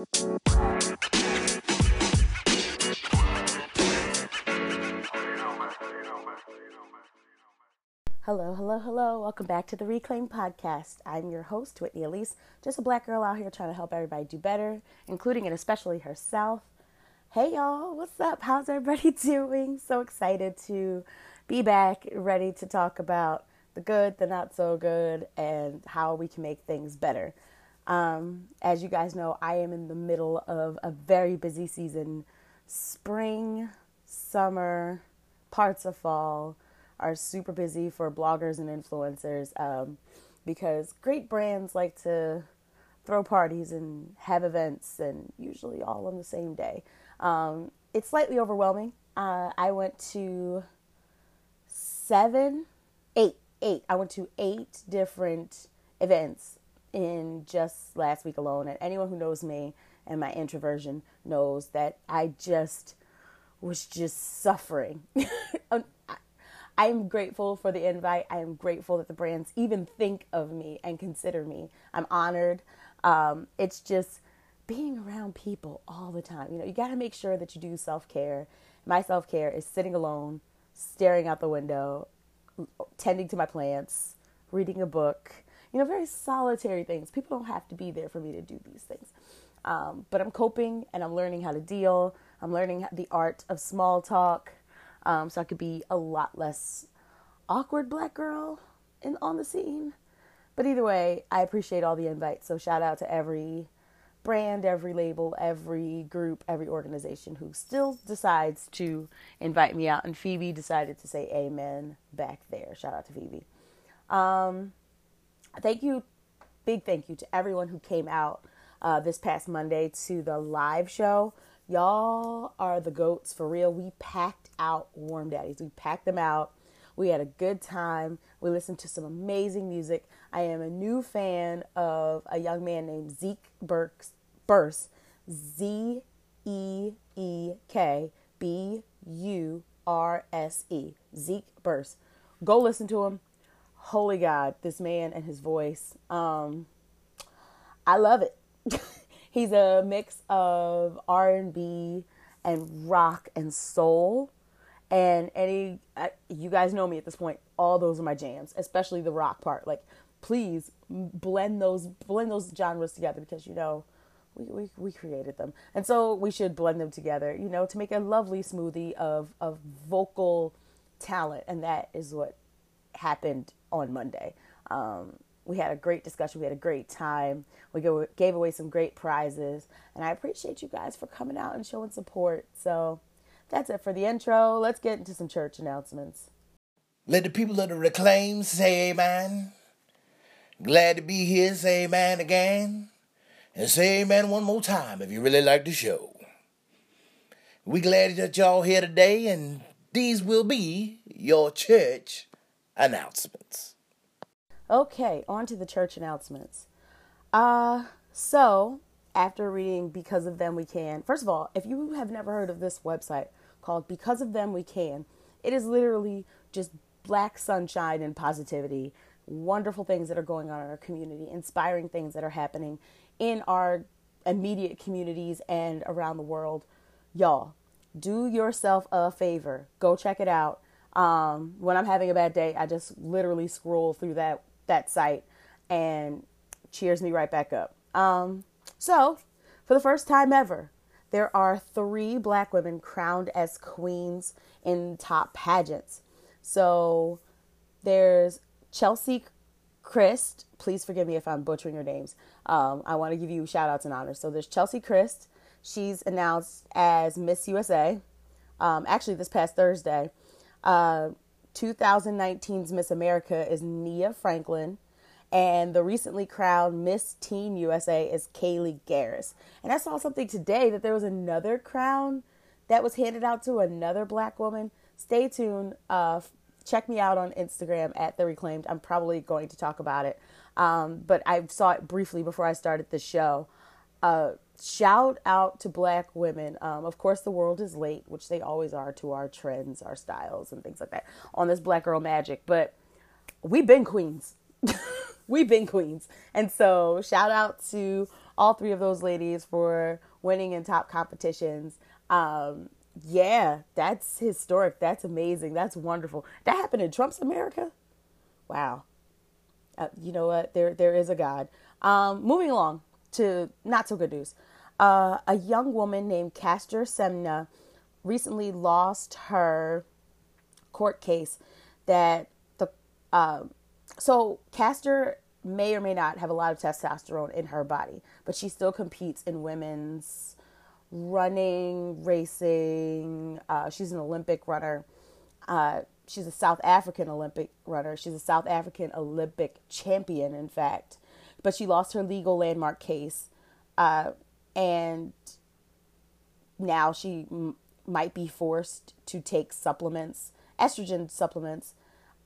Hello, hello, hello. Welcome back to the Reclaim Podcast. I'm your host, Whitney Elise, just a black girl out here trying to help everybody do better, including and especially herself. Hey, y'all, what's up? How's everybody doing? So excited to be back, ready to talk about the good, the not so good, and how we can make things better. Um, as you guys know, I am in the middle of a very busy season. Spring, summer, parts of fall are super busy for bloggers and influencers um, because great brands like to throw parties and have events, and usually all on the same day. Um, it's slightly overwhelming. Uh, I went to seven, eight, eight. I went to eight different events in just last week alone. And anyone who knows me and my introversion knows that I just was just suffering. I am grateful for the invite. I am grateful that the brands even think of me and consider me. I'm honored. Um, it's just being around people all the time. You know, you got to make sure that you do self care. My self care is sitting alone, staring out the window, tending to my plants, reading a book. You know, very solitary things. People don't have to be there for me to do these things. Um, but I'm coping and I'm learning how to deal. I'm learning the art of small talk um, so I could be a lot less awkward black girl in on the scene. But either way, I appreciate all the invites. So shout out to every brand, every label, every group, every organization who still decides to invite me out. And Phoebe decided to say amen back there. Shout out to Phoebe. Um, thank you, big thank you to everyone who came out uh, this past Monday to the live show. Y'all are the goats for real. We packed out Warm Daddies. We packed them out. We had a good time. We listened to some amazing music. I am a new fan of a young man named Zeke Burks, Burse, Z E E K B U R S E, Zeke Burse. Go listen to him. Holy God, this man and his voice. Um, I love it. He's a mix of R&B and rock and soul. And any you guys know me at this point, all those are my jams, especially the rock part. Like please blend those blend those genres together because you know we, we, we created them. And so we should blend them together, you know, to make a lovely smoothie of of vocal talent and that is what happened on Monday. Um, we had a great discussion. We had a great time. We gave away some great prizes. And I appreciate you guys for coming out and showing support. So that's it for the intro. Let's get into some church announcements. Let the people of the Reclaim say amen. Glad to be here. Say amen again. And say amen one more time if you really like the show. We glad that y'all here today, and these will be your church announcements. Okay, on to the church announcements. Uh, so after reading Because of Them We Can, first of all, if you have never heard of this website called Because of Them We Can, it is literally just black sunshine and positivity, wonderful things that are going on in our community, inspiring things that are happening in our immediate communities and around the world. Y'all, do yourself a favor. Go check it out. Um, when I'm having a bad day, I just literally scroll through that that site and cheers me right back up. Um, so, for the first time ever, there are three black women crowned as queens in top pageants. So, there's Chelsea Kryst. Please forgive me if I'm butchering your names. Um, I want to give you shout outs and honors. So, there's Chelsea Kryst. She's announced as Miss USA. Um, actually, this past Thursday. Uh, 2019's Miss America is Nia Franklin, and the recently crowned Miss Teen USA is Kaylee Garris. And I saw something today that there was another crown that was handed out to another black woman. Stay tuned. Uh, check me out on Instagram at the Reclaimed. I'm probably going to talk about it, um, but I saw it briefly before I started the show. Uh, shout out to black women. Um, of course, the world is late, which they always are to our trends, our styles, and things like that on this Black Girl Magic. But we've been queens. we've been queens. And so, shout out to all three of those ladies for winning in top competitions. Um, yeah, that's historic. That's amazing. That's wonderful. That happened in Trump's America. Wow. Uh, you know what? There, there is a God. Um, moving along to not so good news. Uh, a young woman named Caster Semenya recently lost her court case that the uh, so Caster may or may not have a lot of testosterone in her body, but she still competes in women's running, racing. Uh, she's an Olympic runner. Uh, she's a South African Olympic runner. She's a South African Olympic champion, in fact. But she lost her legal landmark case, uh, and now she m- might be forced to take supplements, estrogen supplements,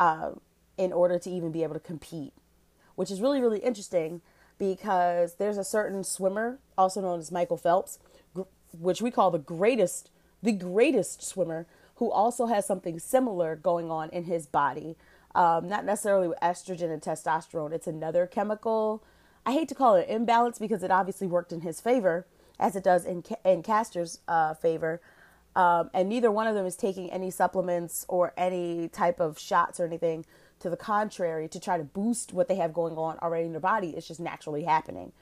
uh, in order to even be able to compete, which is really, really interesting because there's a certain swimmer, also known as Michael Phelps, which we call the greatest, the greatest swimmer, who also has something similar going on in his body. Um, not necessarily with estrogen and testosterone. It's another chemical. I hate to call it imbalance because it obviously worked in his favor, as it does in in Caster's uh, favor. Um, and neither one of them is taking any supplements or any type of shots or anything. To the contrary, to try to boost what they have going on already in their body, it's just naturally happening.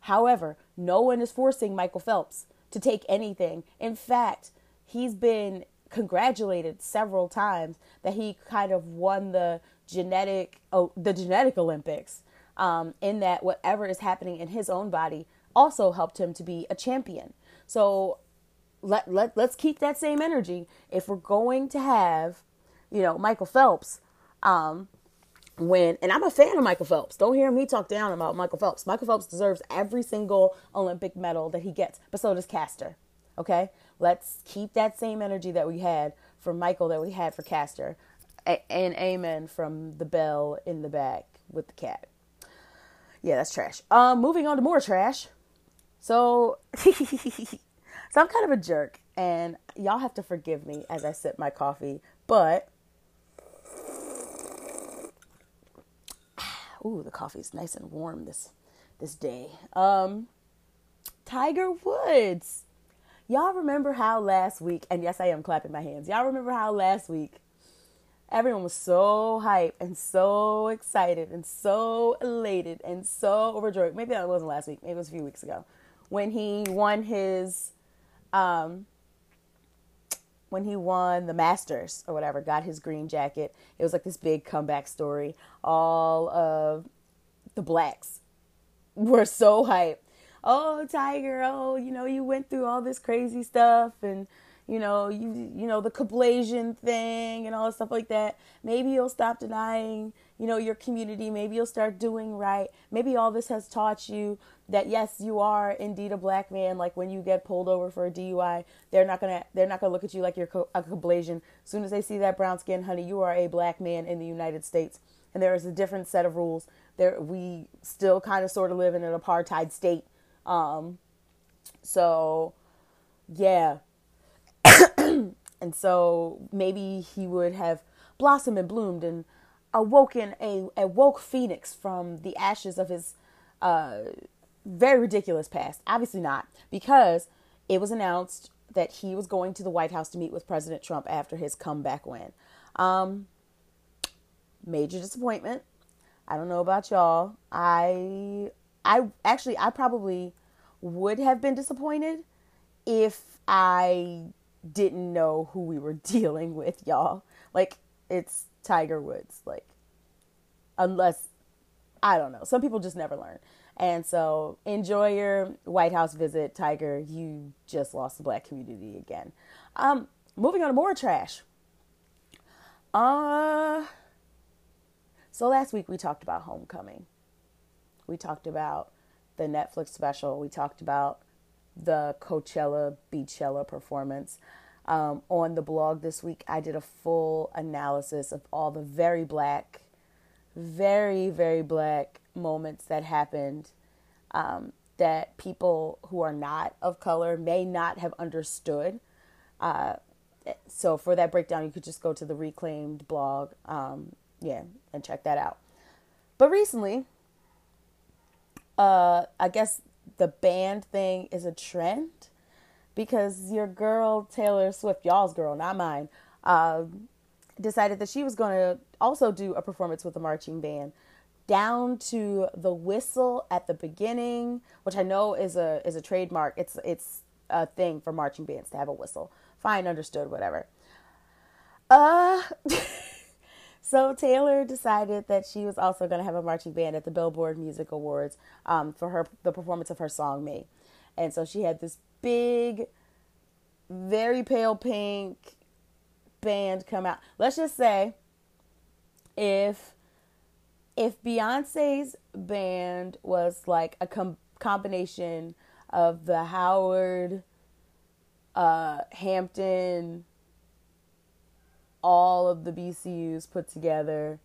However, no one is forcing Michael Phelps to take anything. In fact, he's been congratulated several times that he kind of won the genetic oh, the genetic Olympics. Um, in that whatever is happening in his own body also helped him to be a champion. So let let let's keep that same energy. If we're going to have, you know, Michael Phelps, um, when and I'm a fan of Michael Phelps. Don't hear me talk down about Michael Phelps. Michael Phelps deserves every single Olympic medal that he gets, but so does Caster. Okay? Let's keep that same energy that we had for Michael that we had for Caster. A- and amen from the bell in the back with the cat. Yeah, that's trash. Um moving on to more trash. So so I'm kind of a jerk and y'all have to forgive me as I sip my coffee, but Ooh, the coffee's nice and warm this this day. Um, Tiger Woods. Y'all remember how last week, and yes, I am clapping my hands. Y'all remember how last week everyone was so hyped and so excited and so elated and so overjoyed. Maybe that wasn't last week. Maybe it was a few weeks ago when he won his um, when he won the Masters or whatever, got his green jacket. It was like this big comeback story. All of the blacks were so hyped. Oh, Tiger, oh, you know, you went through all this crazy stuff and you know, you you know, the Kablasian thing and all that stuff like that. Maybe you'll stop denying, you know, your community. Maybe you'll start doing right. Maybe all this has taught you that yes, you are indeed a black man. Like when you get pulled over for a DUI, they're not gonna they're not gonna look at you like you're a Kablasian. As soon as they see that brown skin, honey, you are a black man in the United States, and there is a different set of rules. There, we still kind of sort of live in an apartheid state. Um, so, yeah. and so maybe he would have blossomed and bloomed and awoken a, a woke phoenix from the ashes of his uh, very ridiculous past. Obviously not, because it was announced that he was going to the White House to meet with President Trump after his comeback win. Um, major disappointment. I don't know about y'all. I I actually I probably would have been disappointed if I didn't know who we were dealing with, y'all. Like it's Tiger Woods. Like unless I don't know. Some people just never learn. And so enjoy your White House visit, Tiger. You just lost the black community again. Um, moving on to more trash. Uh so last week we talked about homecoming. We talked about the Netflix special. We talked about the Coachella Beychella performance. Um, on the blog this week, I did a full analysis of all the very black, very, very black moments that happened um, that people who are not of color may not have understood. Uh, so for that breakdown, you could just go to the Reclaimed blog, um, yeah, and check that out. But recently, uh, I guess the band thing is a trend because your girl Taylor Swift, y'all's girl, not mine, uh, decided that she was going to also do a performance with a marching band down to the whistle at the beginning, which I know is a is a trademark. It's it's a thing for marching bands to have a whistle. Fine, understood, whatever. Uh so Taylor decided that she was also going to have a marching band at the Billboard Music Awards um, for her the performance of her song "Me," and so she had this big, very pale pink band come out. Let's just say, if if Beyonce's band was like a com- combination of the Howard, uh, Hampton, all of the BCUs put together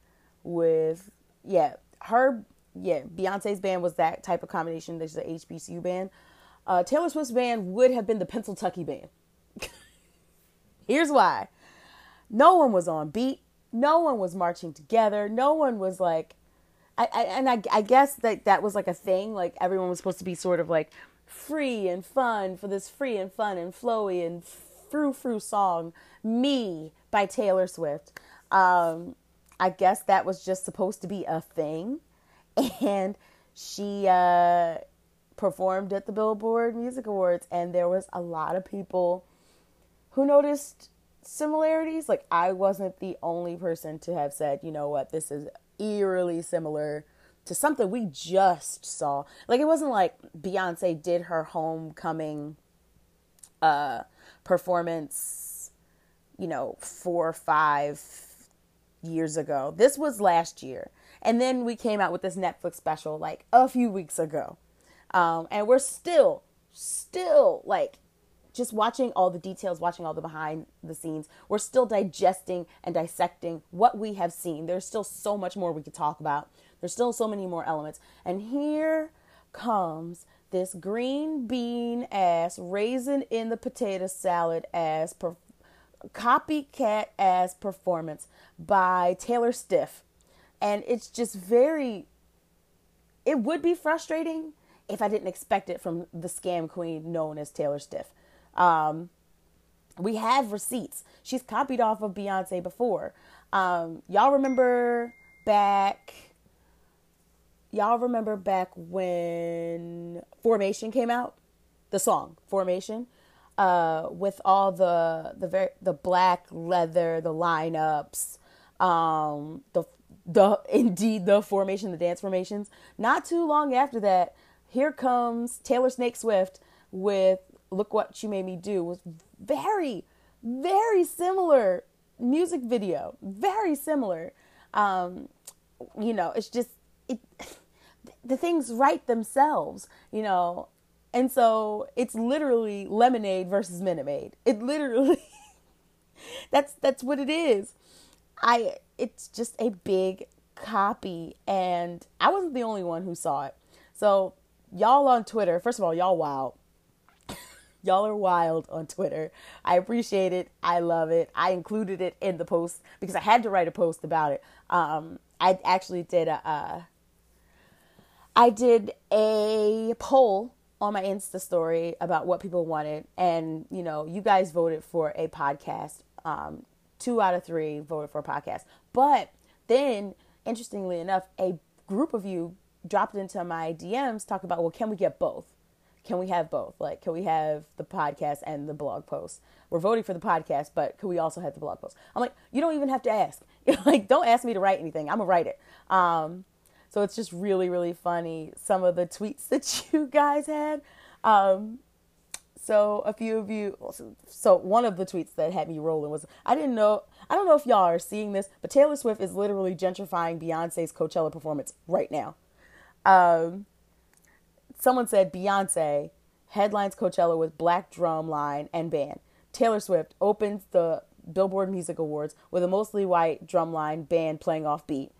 with, yeah, her, yeah, Beyonce's band was that type of combination. Is an HBCU band. Uh, Taylor Swift's band would have been the Pennsyltucky band. Here's why. No one was on beat. No one was marching together. No one was like, I, I and I, I guess that that was like a thing. Like everyone was supposed to be sort of like free and fun for this free and fun and flowy and frou frou song, "Me" by Taylor Swift. Um, I guess that was just supposed to be a thing, and she uh, performed at the Billboard Music Awards, and there was a lot of people who noticed similarities. Like I wasn't the only person to have said, you know what, this is eerily similar to something we just saw. Like it wasn't like Beyonce did her homecoming uh performance, you know, 4 or 5 years ago. This was last year. And then we came out with this Netflix special like a few weeks ago. Um and we're still still like just watching all the details, watching all the behind the scenes, we're still digesting and dissecting what we have seen. There's still so much more we could talk about. There's still so many more elements. And here comes this green bean ass, raisin in the potato salad ass, copycat ass performance by Taylor Stiff. And it's just very, it would be frustrating if I didn't expect it from the scam queen known as Taylor Stiff. Um, we have receipts. She's copied off of Beyonce before. Um, y'all remember back y'all remember back when Formation came out? The song Formation. Uh, with all the the very the black leather, the lineups, um, the the indeed the formation, the dance formations. Not too long after that, here comes Taylor Snake Swift with Look What You Made Me Do was very, very similar music video. Very similar. Um, you know, it's just, it, the things write themselves, you know. And so it's literally lemonade versus Minute Maid. It literally, that's, that's what it is. I, it's just a big copy. And I wasn't the only one who saw it. So y'all on Twitter, first of all, y'all wild Y'all are wild on Twitter. I appreciate it. I love it. I included it in the post because I had to write a post about it. Um, I actually did a, uh, I did a poll on my Insta story about what people wanted, and you know, you guys voted for a podcast. Um, two out of three voted for a podcast, but then, interestingly enough, a group of you dropped into my DMs talking about, well, can we get both? can we have both? Like, can we have the podcast and the blog post? We're voting for the podcast, but could we also have the blog post? I'm like, you don't even have to ask. like, don't ask me to write anything. I'm gonna write it. Um, so it's just really, really funny some of the tweets that you guys had. Um, so a few of you, so one of the tweets that had me rolling was, I didn't know, I don't know if y'all are seeing this, but Taylor Swift is literally gentrifying Beyonce's Coachella performance right now. Um, someone said Beyonce headlines Coachella with black drum line and band. Taylor Swift opens the Billboard Music Awards with a mostly white drum line band playing off beat.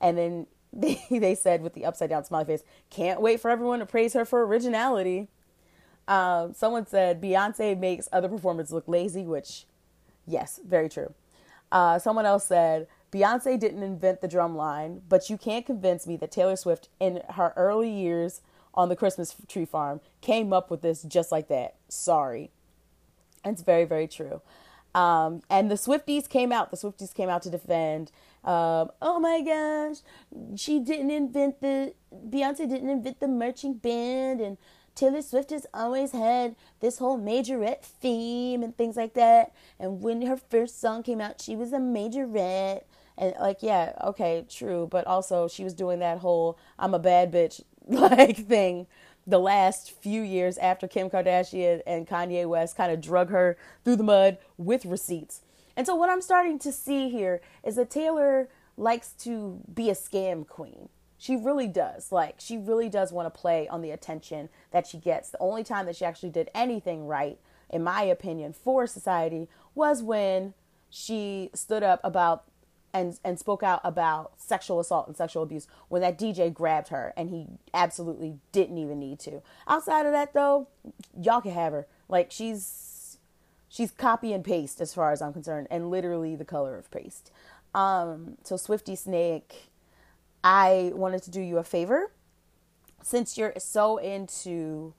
And then they, they said with the upside down smiley face, can't wait for everyone to praise her for originality. Um, someone said Beyonce makes other performers look lazy, which, yes, very true. Uh, someone else said Beyonce didn't invent the drum line, but you can't convince me that Taylor Swift, in her early years on the Christmas tree farm came up with this just like that. Sorry. It's very, very true. Um, and the Swifties came out. The Swifties came out to defend. Um, oh my gosh, she didn't invent the Beyonce didn't invent the marching band, and Taylor Swift has always had this whole majorette theme and things like that. And when her first song came out, she was a majorette. And like, yeah, okay, true. But also, she was doing that whole "I'm a bad bitch" like thing the last few years after Kim Kardashian and Kanye West kind of drug her through the mud with receipts. And so what I'm starting to see here is that Taylor likes to be a scam queen. She really does. Like, she really does want to play on the attention that she gets. The only time that she actually did anything right, in my opinion, for society was when she stood up about and and spoke out about sexual assault and sexual abuse when that DJ grabbed her and he absolutely didn't even need to. Outside of that though, y'all can have her. Like she's she's copy and paste as far as I'm concerned and literally the color of paste. Um so Swifty Snake, I wanted to do you a favor since you're so into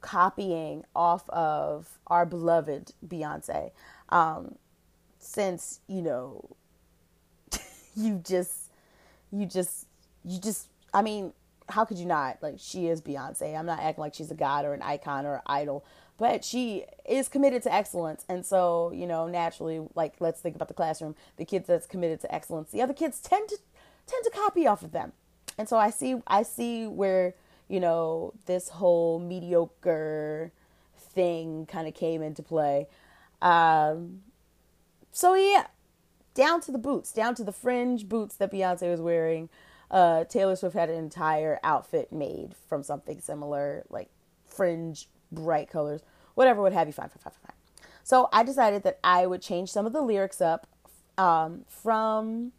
copying off of our beloved Beyonce. Um since, you know, you just you just you just I mean, how could you not? Like she is Beyonce. I'm not acting like she's a god or an icon or an idol, but she is committed to excellence. And so, you know, naturally, like let's think about the classroom, the kids that's committed to excellence, the other kids tend to tend to copy off of them. And so I see I see where, you know, this whole mediocre thing kind of came into play. Um so yeah, down to the boots, down to the fringe boots that Beyonce was wearing. Uh, Taylor Swift had an entire outfit made from something similar, like fringe, bright colors, whatever would have you. Fine, fine, fine, fine. So I decided that I would change some of the lyrics up um, from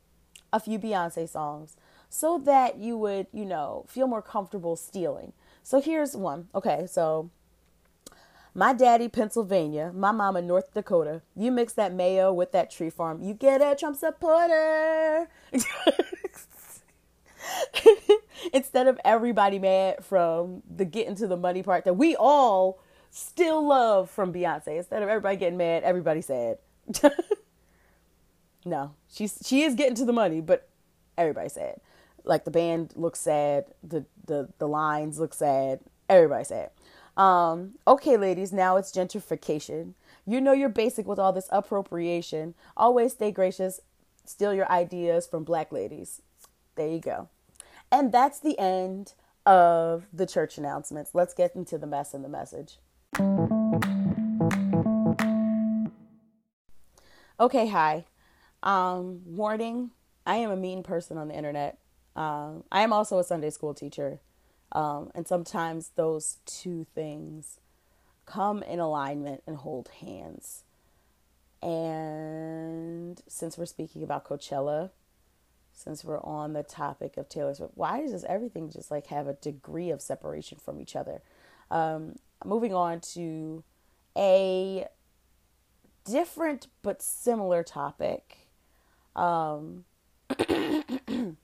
a few Beyonce songs so that you would, you know, feel more comfortable stealing. So here's one. Okay, so my daddy, Pennsylvania. My mama, North Dakota. You mix that mayo with that tree farm. You get a Trump supporter. Instead of everybody mad from the getting to the money part that we all still love from Beyonce. Instead of everybody getting mad, everybody sad. no, she's she is getting to the money, but everybody sad. Like the band looks sad, the the the lines look sad, everybody sad. Um, okay, ladies, now it's gentrification. You know you're basic with all this appropriation. Always stay gracious. Steal your ideas from black ladies. There you go. And that's the end of the church announcements. Let's get into the mess and the message. Okay, hi. Um, warning I am a mean person on the internet. Um, I am also a Sunday school teacher. Um, and sometimes those two things come in alignment and hold hands. And since we're speaking about Coachella, since we're on the topic of Taylor Swift, why does everything just like have a degree of separation from each other? Um, moving on to a different but similar topic. Um,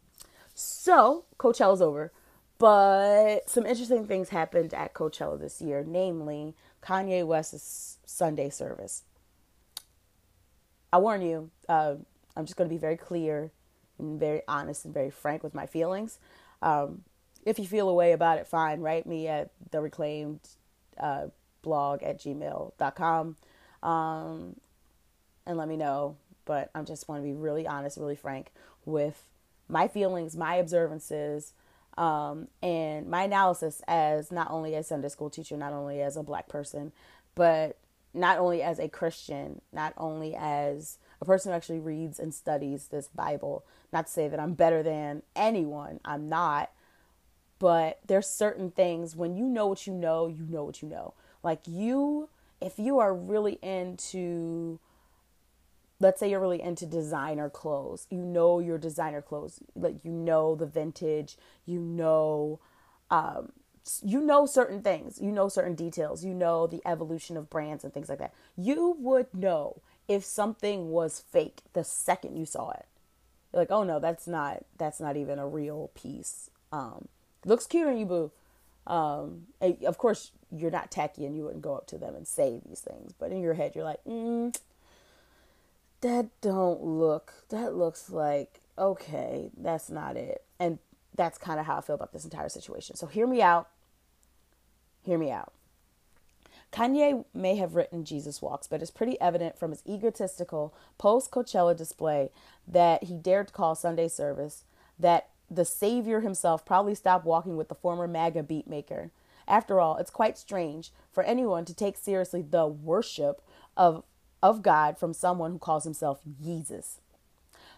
so Coachella's over. But some interesting things happened at Coachella this year, namely Kanye West's Sunday service. I warn you, uh, I'm just going to be very clear and very honest and very frank with my feelings. Um, if you feel a way about it, fine. Write me at the reclaimed uh, blog at gmail.com um, and let me know. But I just want to be really honest, really frank with my feelings, my observances, um, and my analysis as not only a Sunday school teacher, not only as a black person, but not only as a Christian, not only as a person who actually reads and studies this Bible. Not to say that I'm better than anyone, I'm not. But there's certain things when you know what you know, you know what you know. Like you, if you are really into let's say you're really into designer clothes you know your designer clothes like you know the vintage you know um, you know certain things you know certain details you know the evolution of brands and things like that you would know if something was fake the second you saw it you're like oh no that's not that's not even a real piece um looks cute on you boo Um, of course, you're not tacky and you wouldn't go up to them and say these things, but in your head, you're like, mm, that don't look, that looks like, okay, that's not it. And that's kind of how I feel about this entire situation. So hear me out. Hear me out. Kanye may have written Jesus Walks, but it's pretty evident from his egotistical post Coachella display that he dared to call Sunday service that the Savior himself probably stopped walking with the former MAGA beatmaker. After all, it's quite strange for anyone to take seriously the worship of, of God from someone who calls himself Jesus.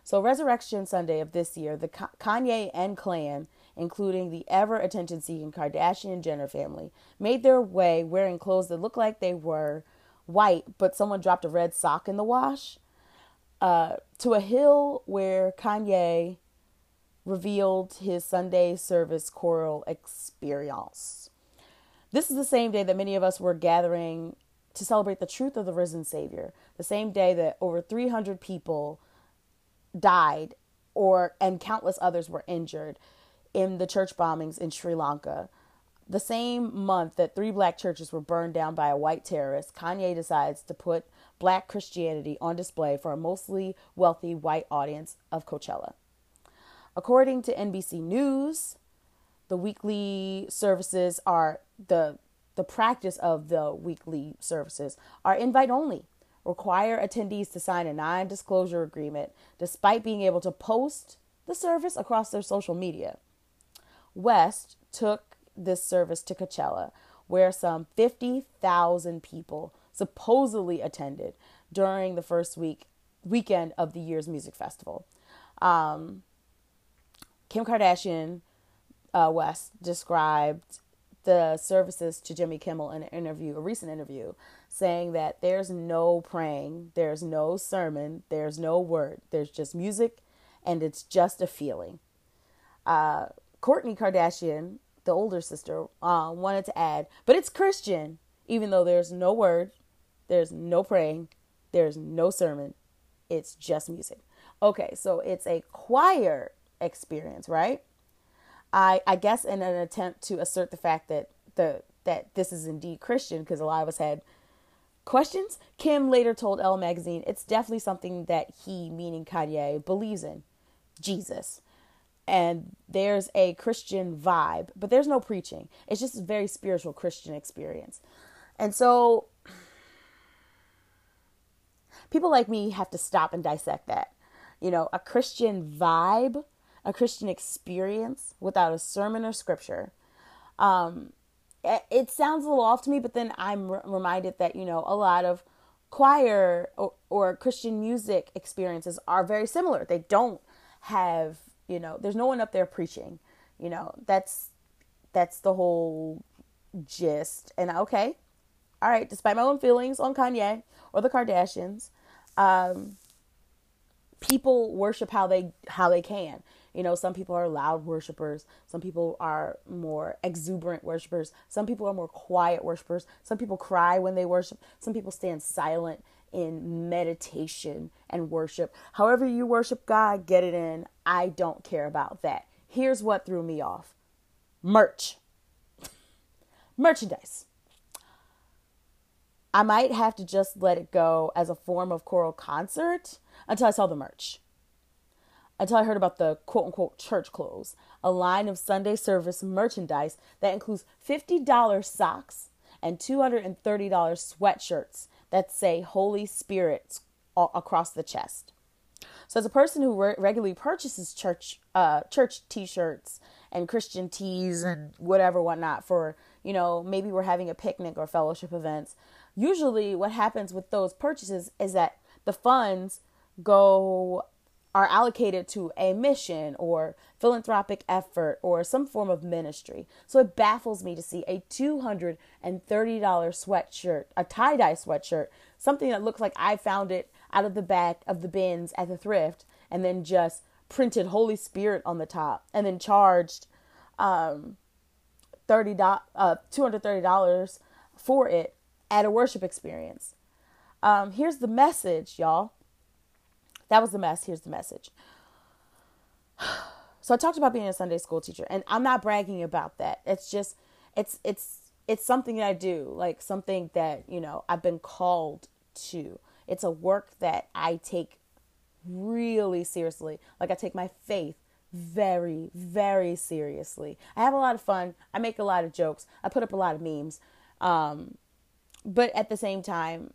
So, Resurrection Sunday of this year, the Kanye and clan, including the ever attention seeking Kardashian Jenner family, made their way wearing clothes that looked like they were white, but someone dropped a red sock in the wash, uh, to a hill where Kanye revealed his Sunday service choral experience. This is the same day that many of us were gathering to celebrate the truth of the risen Savior, the same day that over 300 people died or and countless others were injured in the church bombings in Sri Lanka. The same month that three black churches were burned down by a white terrorist, Kanye decides to put black Christianity on display for a mostly wealthy white audience of Coachella. According to NBC News, the weekly services are the the practice of the weekly services are invite only require attendees to sign a non disclosure agreement despite being able to post the service across their social media. West took this service to Coachella, where some 50,000 people supposedly attended during the first week weekend of the year's music festival. Um, Kim Kardashian uh, West described the services to Jimmy Kimmel in an interview, a recent interview, saying that there's no praying, there's no sermon, there's no word, there's just music, and it's just a feeling. Uh, Kourtney Kardashian, the older sister, uh, wanted to add, but it's Christian, even though there's no word, there's no praying, there's no sermon, it's just music. Okay, so it's a choir experience, right? I I guess in an attempt to assert the fact that the that this is indeed Christian, because a lot of us had questions. Kim later told Elle magazine it's definitely something that he, meaning Kanye, believes in Jesus. And there's a Christian vibe, but there's no preaching. It's just a very spiritual Christian experience. And so people like me have to stop and dissect that. You know, a Christian vibe, a Christian experience without a sermon or scripture. Um, it sounds a little off to me, but then I'm reminded that, you know, a lot of choir or, or Christian music experiences are very similar. They don't have, you know, there's no one up there preaching. You know, that's that's the whole gist. And okay, all right, despite my own feelings on Kanye or the Kardashians, um, people worship how they how they can. You know, some people are loud worshipers, some people are more exuberant worshipers, some people are more quiet worshipers, some people cry when they worship, some people stand silent in meditation and worship. However, you worship God, get it in. I don't care about that. Here's what threw me off merch, merchandise. I might have to just let it go as a form of choral concert until I saw the merch until I heard about the quote unquote church clothes, a line of Sunday service merchandise that includes $50 socks and $230 sweatshirts that say Holy Spirit across the chest. So, as a person who re- regularly purchases church uh, church T-shirts and Christian tees and whatever whatnot for you know maybe we're having a picnic or fellowship events, usually what happens with those purchases is that the funds go are allocated to a mission or philanthropic effort or some form of ministry. So it baffles me to see a $230 sweatshirt, a tie dye sweatshirt, something that looks like I found it out of the back of the bins at the thrift and then just printed Holy Spirit on the top and then charged um, $30, uh, $230 for it at a worship experience. Um, here's the message, y'all. That was the mess. Here's the message. So I talked about being a Sunday school teacher, and I'm not bragging about that. It's just it's it's it's something that I do, like something that, you know, I've been called to. It's a work that I take really seriously. Like I take my faith very, very seriously. I have a lot of fun. I make a lot of jokes. I put up a lot of memes. Um, but at the same time,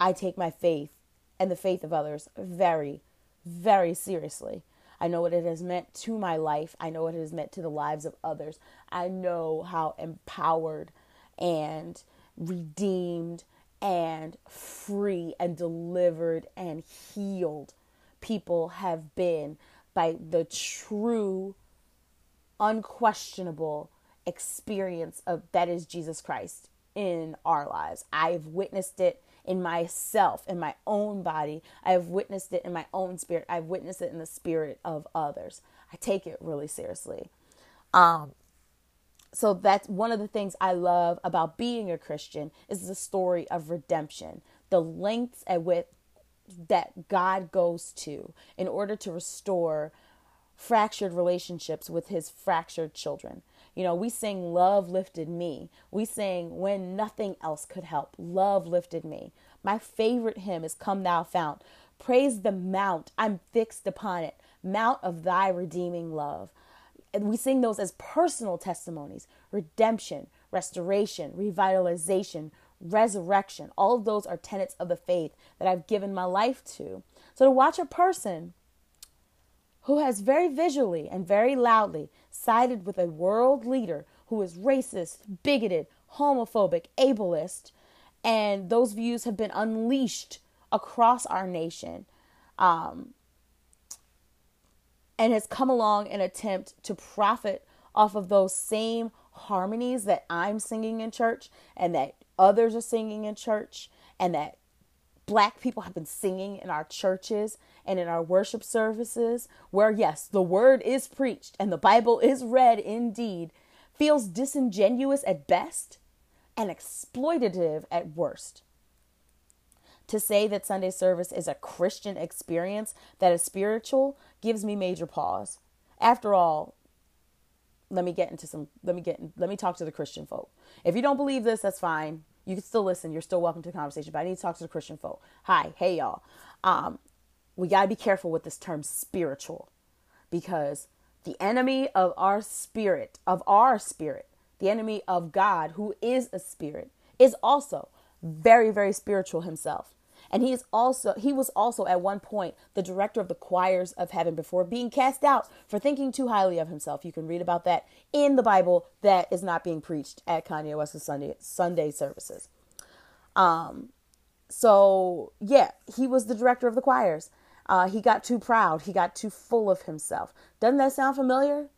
I take my faith and the faith of others very, very seriously. I know what it has meant to my life. I know what it has meant to the lives of others. I know how empowered and redeemed and free and delivered and healed people have been by the true, unquestionable experience of that is Jesus Christ in our lives. I've witnessed it in myself, in my own body. I have witnessed it in my own spirit. I've witnessed it in the spirit of others. I take it really seriously. Um, so that's one of the things I love about being a Christian is the story of redemption, the lengths at which that God goes to in order to restore fractured relationships with his fractured children. You know, we sing Love Lifted Me. We sing When Nothing Else Could Help. Love Lifted Me. My favorite hymn is Come Thou Fount. Praise the mount. I'm fixed upon it. Mount of thy redeeming love. And we sing those as personal testimonies redemption, restoration, revitalization, resurrection. All of those are tenets of the faith that I've given my life to. So to watch a person who has very visually and very loudly sided with a world leader who is racist, bigoted, homophobic, ableist, and those views have been unleashed across our nation. Um, and has come along in attempt to profit off of those same harmonies that I'm singing in church and that others are singing in church and that black people have been singing in our churches and in our worship services, where yes, the word is preached and the Bible is read indeed, feels disingenuous at best and exploitative at worst. To say that Sunday service is a Christian experience that is spiritual gives me major pause. After all, let me get into some let me get let me talk to the Christian folk. If you don't believe this, that's fine. You can still listen. You're still welcome to the conversation, but I need to talk to the Christian folk. Hi, hey y'all. Um, we got to be careful with this term spiritual because the enemy of our spirit, of our spirit, the enemy of God, who is a spirit, is also very, very spiritual himself. And he is also he was also at one point the director of the choirs of heaven before being cast out for thinking too highly of himself. You can read about that in the Bible that is not being preached at Kanye West's Sunday Sunday services. Um so yeah, he was the director of the choirs. Uh, he got too proud. He got too full of himself. Doesn't that sound familiar?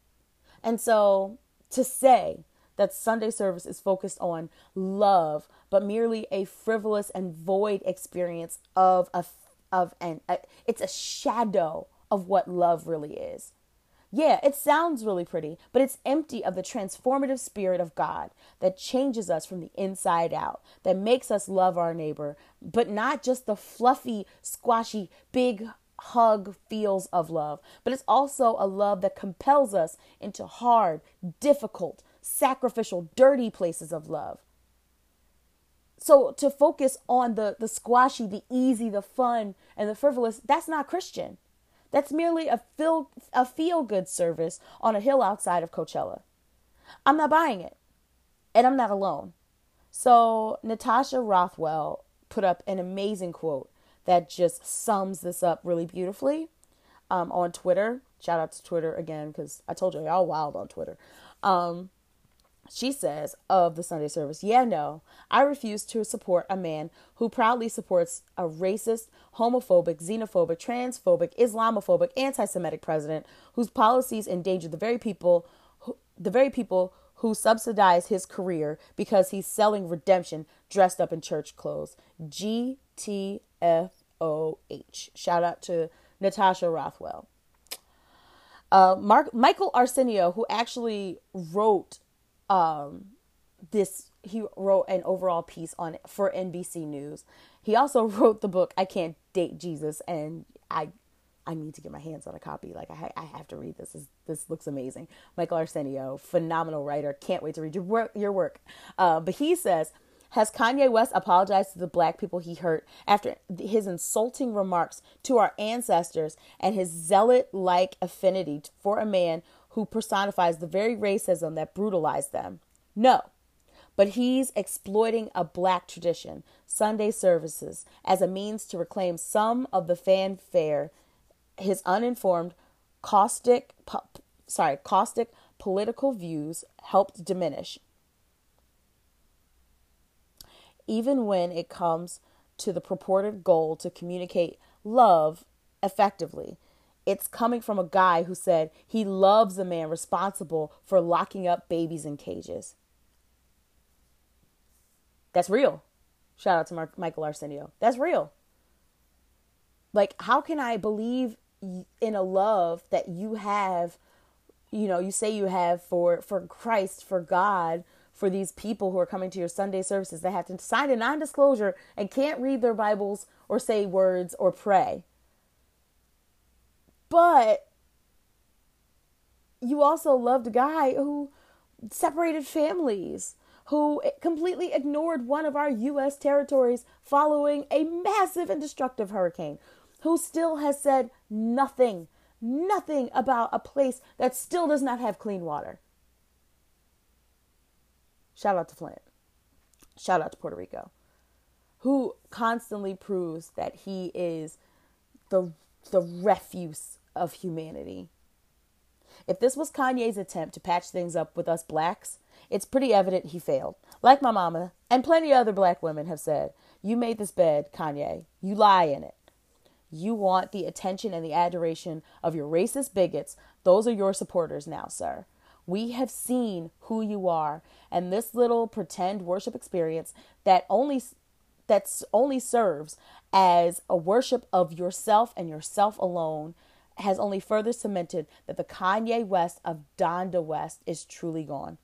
And so to say that Sunday service is focused on love, but merely a frivolous and void experience of a of an a, it's a shadow of what love really is. Yeah, it sounds really pretty, but it's empty of the transformative spirit of God that changes us from the inside out, that makes us love our neighbor, but not just the fluffy, squashy, big hug feels of love, but it's also a love that compels us into hard, difficult, sacrificial, dirty places of love. So to focus on the the squashy, the easy, the fun, and the frivolous, that's not Christian. That's merely a feel a feel good service on a hill outside of Coachella. I'm not buying it. And I'm not alone. So Natasha Rothwell put up an amazing quote that just sums this up really beautifully um, on Twitter. Shout out to Twitter again because I told you y'all wild on Twitter. Um, she says of the Sunday service, yeah, no, I refuse to support a man who proudly supports a racist, homophobic, xenophobic, transphobic, Islamophobic, anti-Semitic president whose policies endanger the very people, who, the very people who subsidize his career because he's selling redemption dressed up in church clothes. G T F O H. Shout out to Natasha Rothwell. Uh, Mark Michael Arceneaux, who actually wrote um, this he wrote an overall piece on for NBC News. He also wrote the book I Can't Date Jesus and I I need to get my hands on a copy. Like I, I have to read this. this. This looks amazing. Michael Arceneaux, phenomenal writer. Can't wait to read your work. Your work. Uh, but he says, has Kanye West apologized to the black people he hurt after his insulting remarks to our ancestors and his zealot-like affinity for a man who personifies the very racism that brutalized them? No. But he's exploiting a black tradition, Sunday services, as a means to reclaim some of the fanfare his uninformed, caustic, sorry, caustic political views helped diminish. Even when it comes to the purported goal to communicate love effectively, it's coming from a guy who said he loves a man responsible for locking up babies in cages. That's real. Shout out to Mark, Michael Arceneaux. That's real. Like, how can I believe in a love that you have you know you say you have for for Christ for God for these people who are coming to your Sunday services that have to sign a non-disclosure and can't read their Bibles or say words or pray. But you also loved a guy who separated families, who completely ignored one of our U.S. territories following a massive and destructive hurricane, who still has said nothing, nothing about a place that still does not have clean water. Shout out to Flint. Shout out to Puerto Rico, who constantly proves that he is the, the refuse of humanity. If this was Kanye's attempt to patch things up with us blacks, it's pretty evident he failed. Like my mama and plenty of other black women have said, you made this bed, Kanye. You lie in it. You want the attention and the adoration of your racist bigots. Those are your supporters now, sir. We have seen who you are, and this little pretend worship experience that only that's only serves as a worship of yourself and yourself alone has only further cemented that the Kanye West of Donda West is truly gone.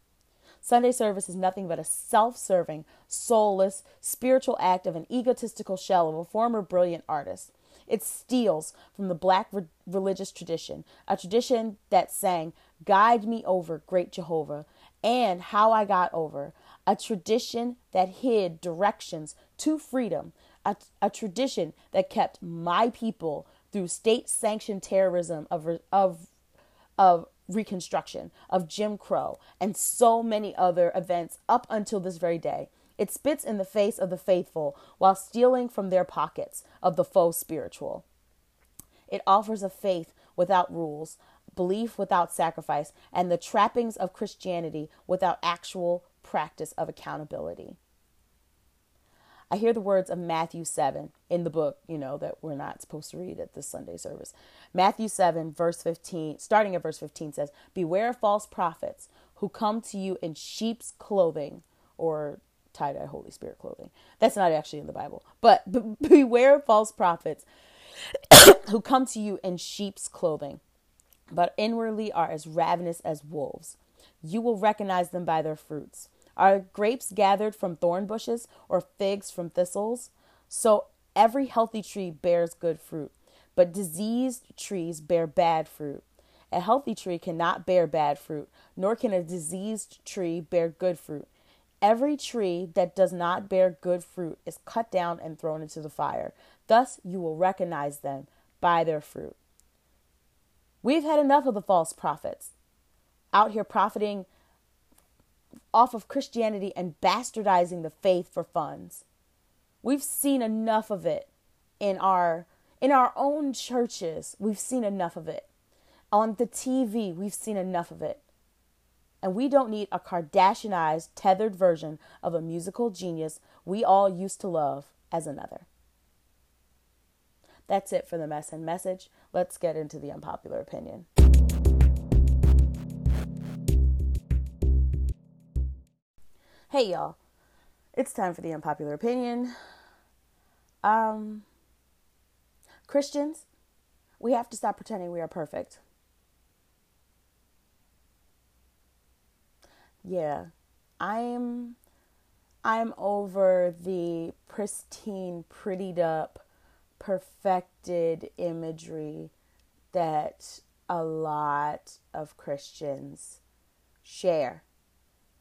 Sunday service is nothing but a self serving, soulless, spiritual act of an egotistical shell of a former brilliant artist. It steals from the black re- religious tradition, a tradition that sang, Guide me over, great Jehovah, and How I Got Over, a tradition that hid directions to freedom, a, a tradition that kept my people through state sanctioned terrorism of, of, of Reconstruction, of Jim Crow, and so many other events up until this very day. It spits in the face of the faithful while stealing from their pockets of the faux spiritual. It offers a faith without rules, belief without sacrifice, and the trappings of Christianity without actual practice of accountability. I hear the words of Matthew 7 in the book, you know, that we're not supposed to read at this Sunday service. Matthew 7, verse 15, starting at verse 15, says, Beware of false prophets who come to you in sheep's clothing or tie dye Holy Spirit clothing. That's not actually in the Bible. But beware of false prophets who come to you in sheep's clothing, but inwardly are as ravenous as wolves. You will recognize them by their fruits. Are grapes gathered from thorn bushes or figs from thistles? So every healthy tree bears good fruit, but diseased trees bear bad fruit. A healthy tree cannot bear bad fruit, nor can a diseased tree bear good fruit. Every tree that does not bear good fruit is cut down and thrown into the fire. Thus you will recognize them by their fruit. We've had enough of the false prophets out here profiting off of Christianity and bastardizing the faith for funds. We've seen enough of it in our in our own churches. We've seen enough of it. On the TV, we've seen enough of it. And we don't need a Kardashianized, tethered version of a musical genius we all used to love as another. That's it for the mess and message. Let's get into the unpopular opinion. Hey y'all. It's time for the unpopular opinion. Um Christians, we have to stop pretending we are perfect. yeah, I'm I'm over the pristine, prettied up, perfected imagery that a lot of Christians share.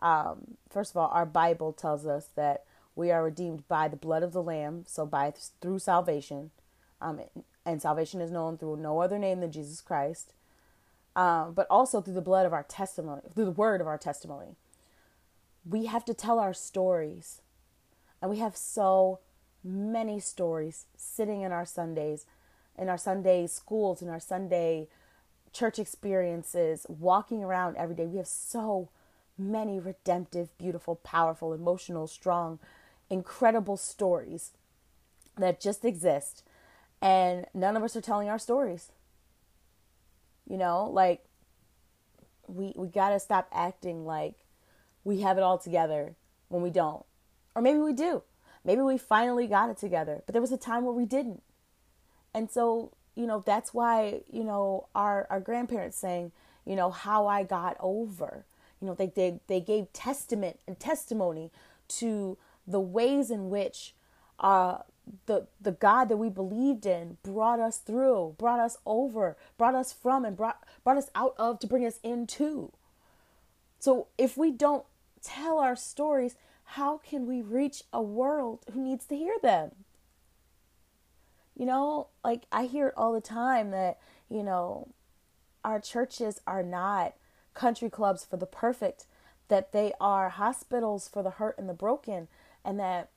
Um, first of all, our Bible tells us that we are redeemed by the blood of the Lamb, so by through salvation, um, and salvation is known through no other name than Jesus Christ, um, but also through the blood of our testimony, through the word of our testimony. We have to tell our stories, and we have so many stories sitting in our Sundays, in our Sunday schools, in our Sunday church experiences, walking around every day. We have so many redemptive, beautiful, powerful, emotional, strong, incredible stories that just exist. And none of us are telling our stories. You know, like we we got to stop acting like we have it all together when we don't. Or maybe we do. Maybe we finally got it together, but there was a time where we didn't. And so, you know, that's why, you know, our our grandparents saying, you know, how I got over. You know, they they, they gave testament and testimony to the ways in which uh, the the God that we believed in brought us through, brought us over, brought us from, and brought brought us out of to bring us into. So if we don't tell our stories, how can we reach a world who needs to hear them? You know, like I hear it all the time that, you know, our churches are not country clubs for the perfect, that they are hospitals for the hurt and the broken, and that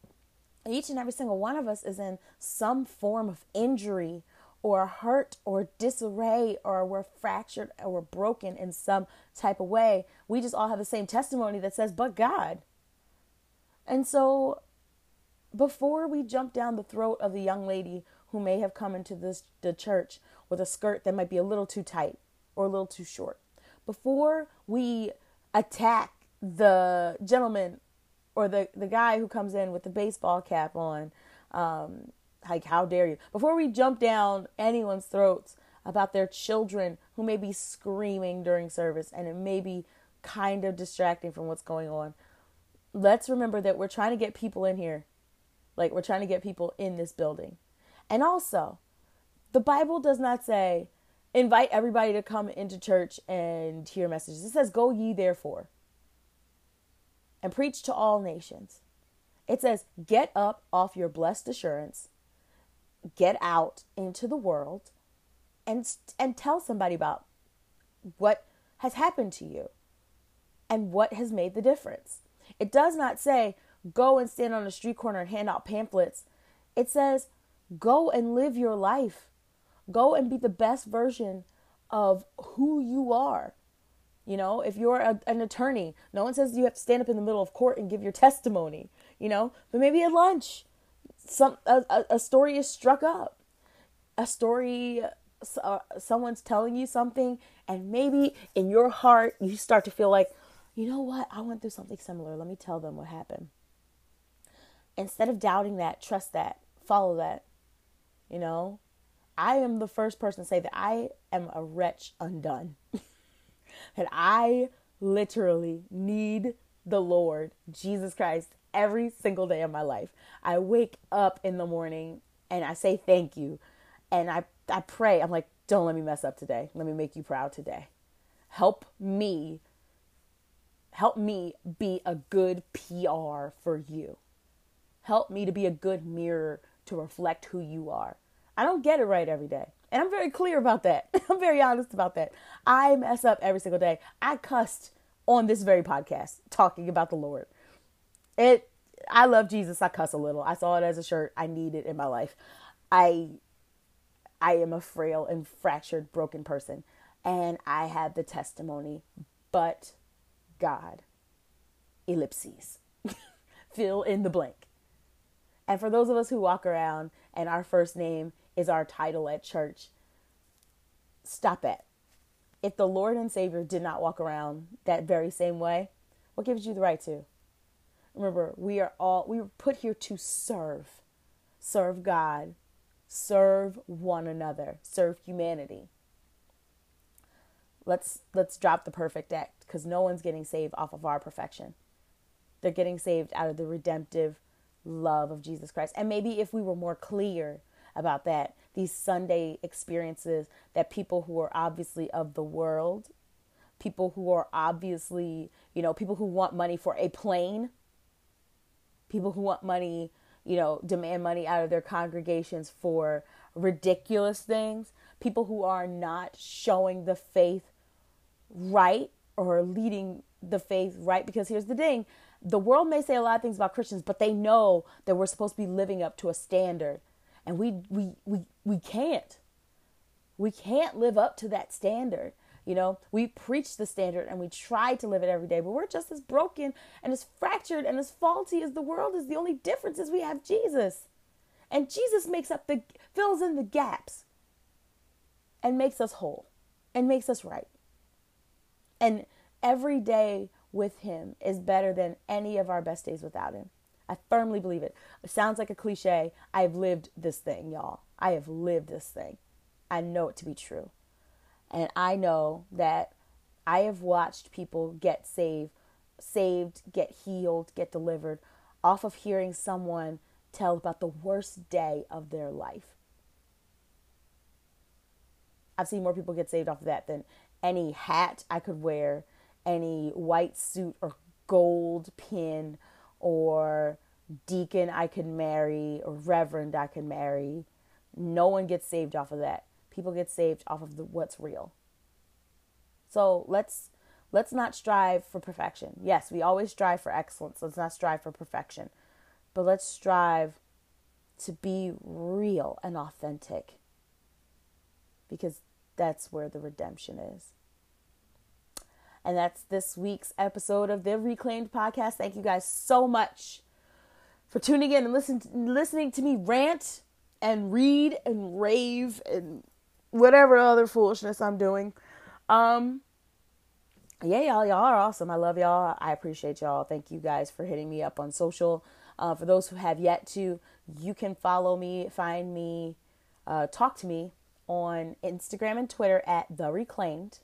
each and every single one of us is in some form of injury or hurt or disarray or we're fractured or we're broken in some type of way. We just all have the same testimony that says, but God. And so before we jump down the throat of the young lady who may have come into this the church with a skirt that might be a little too tight or a little too short, before we attack the gentleman or the the guy who comes in with the baseball cap on um, like how dare you? Before we jump down anyone's throats about their children who may be screaming during service and it may be kind of distracting from what's going on let's remember that we're trying to get people in here. Like we're trying to get people in this building. And also the bible does not say invite everybody to come into church and hear messages it says go ye therefore and preach to all nations. It says, Get up off your blessed assurance, get out into the world, and, and tell somebody about what has happened to you and what has made the difference. It does not say, Go and stand on a street corner and hand out pamphlets. It says, Go and live your life. Go and be the best version of who you are. You know, if you're a, an attorney, no one says you have to stand up in the middle of court and give your testimony, you know, but maybe at lunch, some a, a story is struck up. A story uh, someone's telling you something and maybe in your heart you start to feel like, "You know what? I went through something similar. Let me tell them what happened." Instead of doubting that, trust that. Follow that. You know, I am the first person to say that I am a wretch undone. that I literally need the Lord, Jesus Christ, every single day of my life. I wake up in the morning and I say thank you. And I, I pray, I'm like, don't let me mess up today. Let me make you proud today. Help me, help me be a good PR for you. Help me to be a good mirror to reflect who you are. I don't get it right every day. And I'm very clear about that. I'm very honest about that. I mess up every single day. I cussed on this very podcast talking about the Lord. It I love Jesus. I cuss a little. I saw it as a shirt. I need it in my life. I I am a frail and fractured broken person and I have the testimony but God ellipses. Fill in the blank. And for those of us who walk around and our first name is our title at church. Stop it. If the Lord and Savior did not walk around that very same way, what gives you the right to? Remember, we are all we were put here to serve. Serve God, serve one another, serve humanity. Let's let's drop the perfect act cuz no one's getting saved off of our perfection. They're getting saved out of the redemptive love of Jesus Christ. And maybe if we were more clear about that. These Sunday experiences that people who are obviously of the world, people who are obviously, you know, people who want money for a plane, people who want money, you know, demand money out of their congregations for ridiculous things, people who are not showing the faith right or leading the faith right. Because here's the thing the world may say a lot of things about Christians, but they know that we're supposed to be living up to a standard. And we we we we can't. We can't live up to that standard. You know, we preach the standard and we try to live it every day, but we're just as broken and as fractured and as faulty as the world is. The only difference is we have Jesus. And Jesus makes up the fills in the gaps and makes us whole and makes us right. And every day with him is better than any of our best days without him. I firmly believe it. It sounds like a cliche. I have lived this thing, y'all. I have lived this thing. I know it to be true. And I know that I have watched people get saved, saved, get healed, get delivered off of hearing someone tell about the worst day of their life. I've seen more people get saved off of that than any hat I could wear, any white suit or gold pin or deacon I could marry or reverend I could marry. No one gets saved off of that. People get saved off of the what's real. So let's let's not strive for perfection. Yes, we always strive for excellence. Let's not strive for perfection. But let's strive to be real and authentic. Because that's where the redemption is. And that's this week's episode of the Reclaimed Podcast. Thank you guys so much for tuning in and listen, listening to me rant and read and rave and whatever other foolishness I'm doing. Um, yeah, y'all, y'all are awesome. I love y'all. I appreciate y'all. Thank you guys for hitting me up on social. Uh, for those who have yet to, you can follow me, find me, uh, talk to me on Instagram and Twitter at The Reclaimed.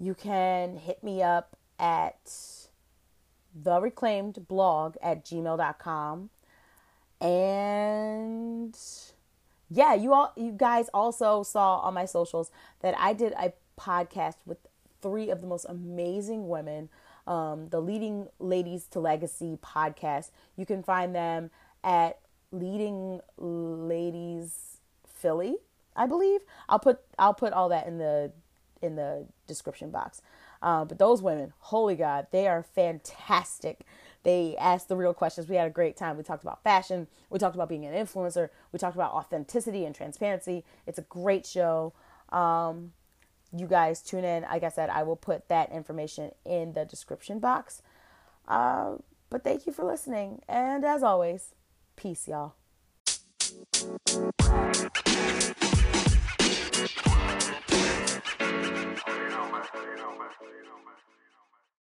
You can hit me up at The Reclaimed blog at gmail.com. And yeah, you all you guys also saw on my socials that I did a podcast with three of the most amazing women, um, the Leading Ladies to Legacy podcast. You can find them at Leading Ladies Philly I believe. I'll put I'll put all that in the in the description box. Uh, but those women, holy God, they are fantastic. They asked the real questions. We had a great time. We talked about fashion. We talked about being an influencer. We talked about authenticity and transparency. It's a great show. Um, you guys tune in. Like I said, I will put that information in the description box. Uh, but thank you for listening. And as always, peace, y'all you know, man.